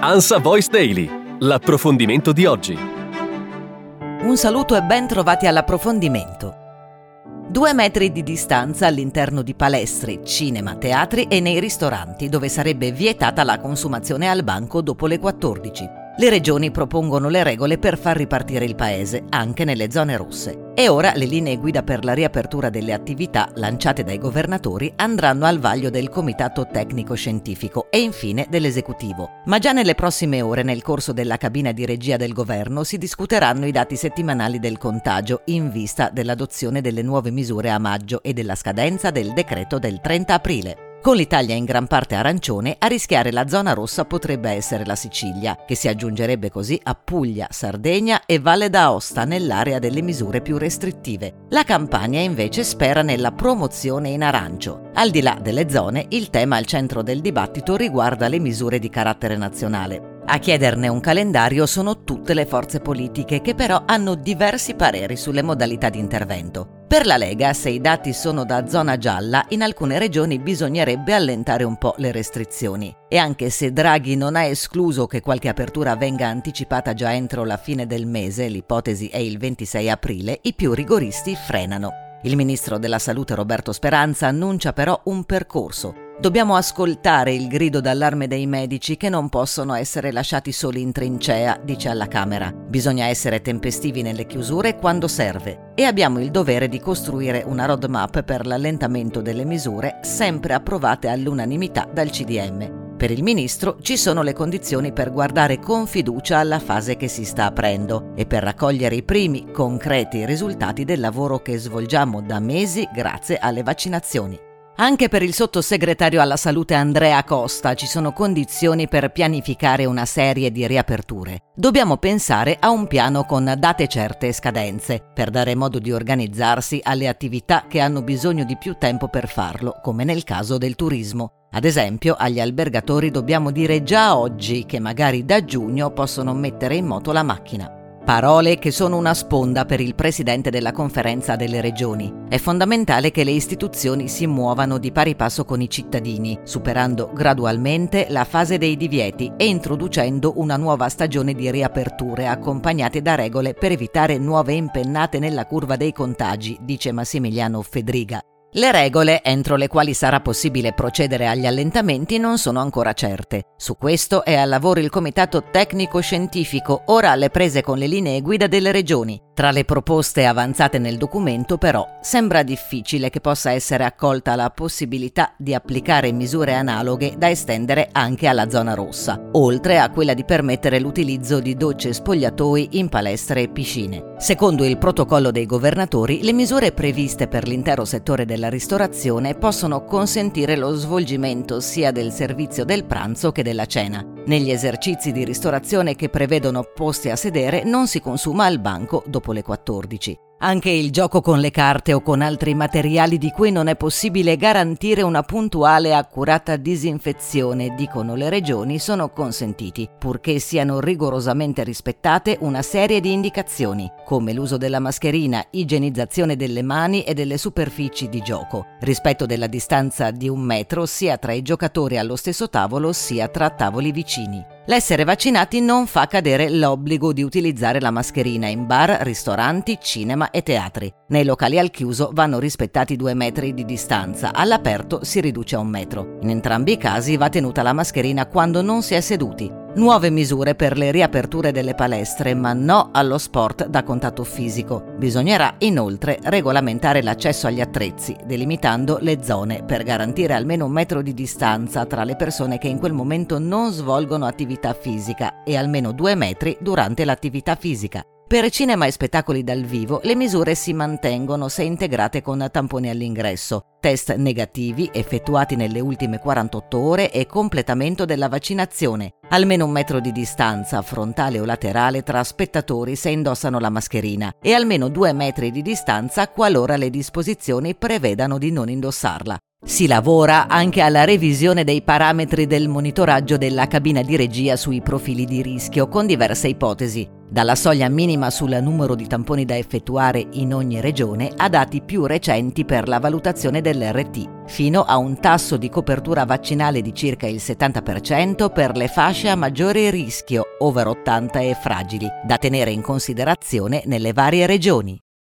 Ansa Voice Daily, l'approfondimento di oggi. Un saluto e ben trovati all'approfondimento. Due metri di distanza all'interno di palestre, cinema, teatri e nei ristoranti, dove sarebbe vietata la consumazione al banco dopo le 14. Le regioni propongono le regole per far ripartire il paese, anche nelle zone rosse. E ora le linee guida per la riapertura delle attività lanciate dai governatori andranno al vaglio del Comitato Tecnico Scientifico e infine dell'Esecutivo. Ma già nelle prossime ore, nel corso della cabina di regia del governo, si discuteranno i dati settimanali del contagio in vista dell'adozione delle nuove misure a maggio e della scadenza del decreto del 30 aprile. Con l'Italia in gran parte arancione, a rischiare la zona rossa potrebbe essere la Sicilia, che si aggiungerebbe così a Puglia, Sardegna e Valle d'Aosta nell'area delle misure più restrittive. La Campania invece spera nella promozione in arancio. Al di là delle zone, il tema al centro del dibattito riguarda le misure di carattere nazionale. A chiederne un calendario sono tutte le forze politiche che però hanno diversi pareri sulle modalità di intervento. Per la Lega, se i dati sono da zona gialla, in alcune regioni bisognerebbe allentare un po' le restrizioni. E anche se Draghi non ha escluso che qualche apertura venga anticipata già entro la fine del mese, l'ipotesi è il 26 aprile, i più rigoristi frenano. Il ministro della Salute Roberto Speranza annuncia però un percorso Dobbiamo ascoltare il grido d'allarme dei medici che non possono essere lasciati soli in trincea, dice alla Camera. Bisogna essere tempestivi nelle chiusure quando serve e abbiamo il dovere di costruire una roadmap per l'allentamento delle misure sempre approvate all'unanimità dal CDM. Per il Ministro ci sono le condizioni per guardare con fiducia alla fase che si sta aprendo e per raccogliere i primi concreti risultati del lavoro che svolgiamo da mesi grazie alle vaccinazioni. Anche per il sottosegretario alla salute Andrea Costa ci sono condizioni per pianificare una serie di riaperture. Dobbiamo pensare a un piano con date certe e scadenze, per dare modo di organizzarsi alle attività che hanno bisogno di più tempo per farlo, come nel caso del turismo. Ad esempio, agli albergatori dobbiamo dire già oggi che magari da giugno possono mettere in moto la macchina. Parole che sono una sponda per il Presidente della Conferenza delle Regioni. È fondamentale che le istituzioni si muovano di pari passo con i cittadini, superando gradualmente la fase dei divieti e introducendo una nuova stagione di riaperture accompagnate da regole per evitare nuove impennate nella curva dei contagi, dice Massimiliano Fedriga. Le regole entro le quali sarà possibile procedere agli allentamenti non sono ancora certe. Su questo è al lavoro il Comitato Tecnico Scientifico, ora alle prese con le linee guida delle regioni. Tra le proposte avanzate nel documento, però, sembra difficile che possa essere accolta la possibilità di applicare misure analoghe da estendere anche alla zona rossa, oltre a quella di permettere l'utilizzo di docce spogliatoi in palestre e piscine. Secondo il protocollo dei governatori, le misure previste per l'intero settore della ristorazione possono consentire lo svolgimento sia del servizio del pranzo che della cena. Negli esercizi di ristorazione che prevedono posti a sedere non si consuma al banco dopo le 14. Anche il gioco con le carte o con altri materiali di cui non è possibile garantire una puntuale e accurata disinfezione, dicono le regioni, sono consentiti, purché siano rigorosamente rispettate una serie di indicazioni, come l'uso della mascherina, igienizzazione delle mani e delle superfici di gioco, rispetto della distanza di un metro sia tra i giocatori allo stesso tavolo sia tra tavoli vicini. L'essere vaccinati non fa cadere l'obbligo di utilizzare la mascherina in bar, ristoranti, cinema e teatri. Nei locali al chiuso vanno rispettati due metri di distanza, all'aperto si riduce a un metro. In entrambi i casi va tenuta la mascherina quando non si è seduti. Nuove misure per le riaperture delle palestre, ma no allo sport da contatto fisico. Bisognerà inoltre regolamentare l'accesso agli attrezzi, delimitando le zone per garantire almeno un metro di distanza tra le persone che in quel momento non svolgono attività fisica e almeno due metri durante l'attività fisica. Per cinema e spettacoli dal vivo le misure si mantengono se integrate con tamponi all'ingresso, test negativi effettuati nelle ultime 48 ore e completamento della vaccinazione, almeno un metro di distanza frontale o laterale tra spettatori se indossano la mascherina e almeno due metri di distanza qualora le disposizioni prevedano di non indossarla. Si lavora anche alla revisione dei parametri del monitoraggio della cabina di regia sui profili di rischio con diverse ipotesi, dalla soglia minima sul numero di tamponi da effettuare in ogni regione a dati più recenti per la valutazione dell'RT, fino a un tasso di copertura vaccinale di circa il 70% per le fasce a maggiore rischio, over 80 e fragili, da tenere in considerazione nelle varie regioni.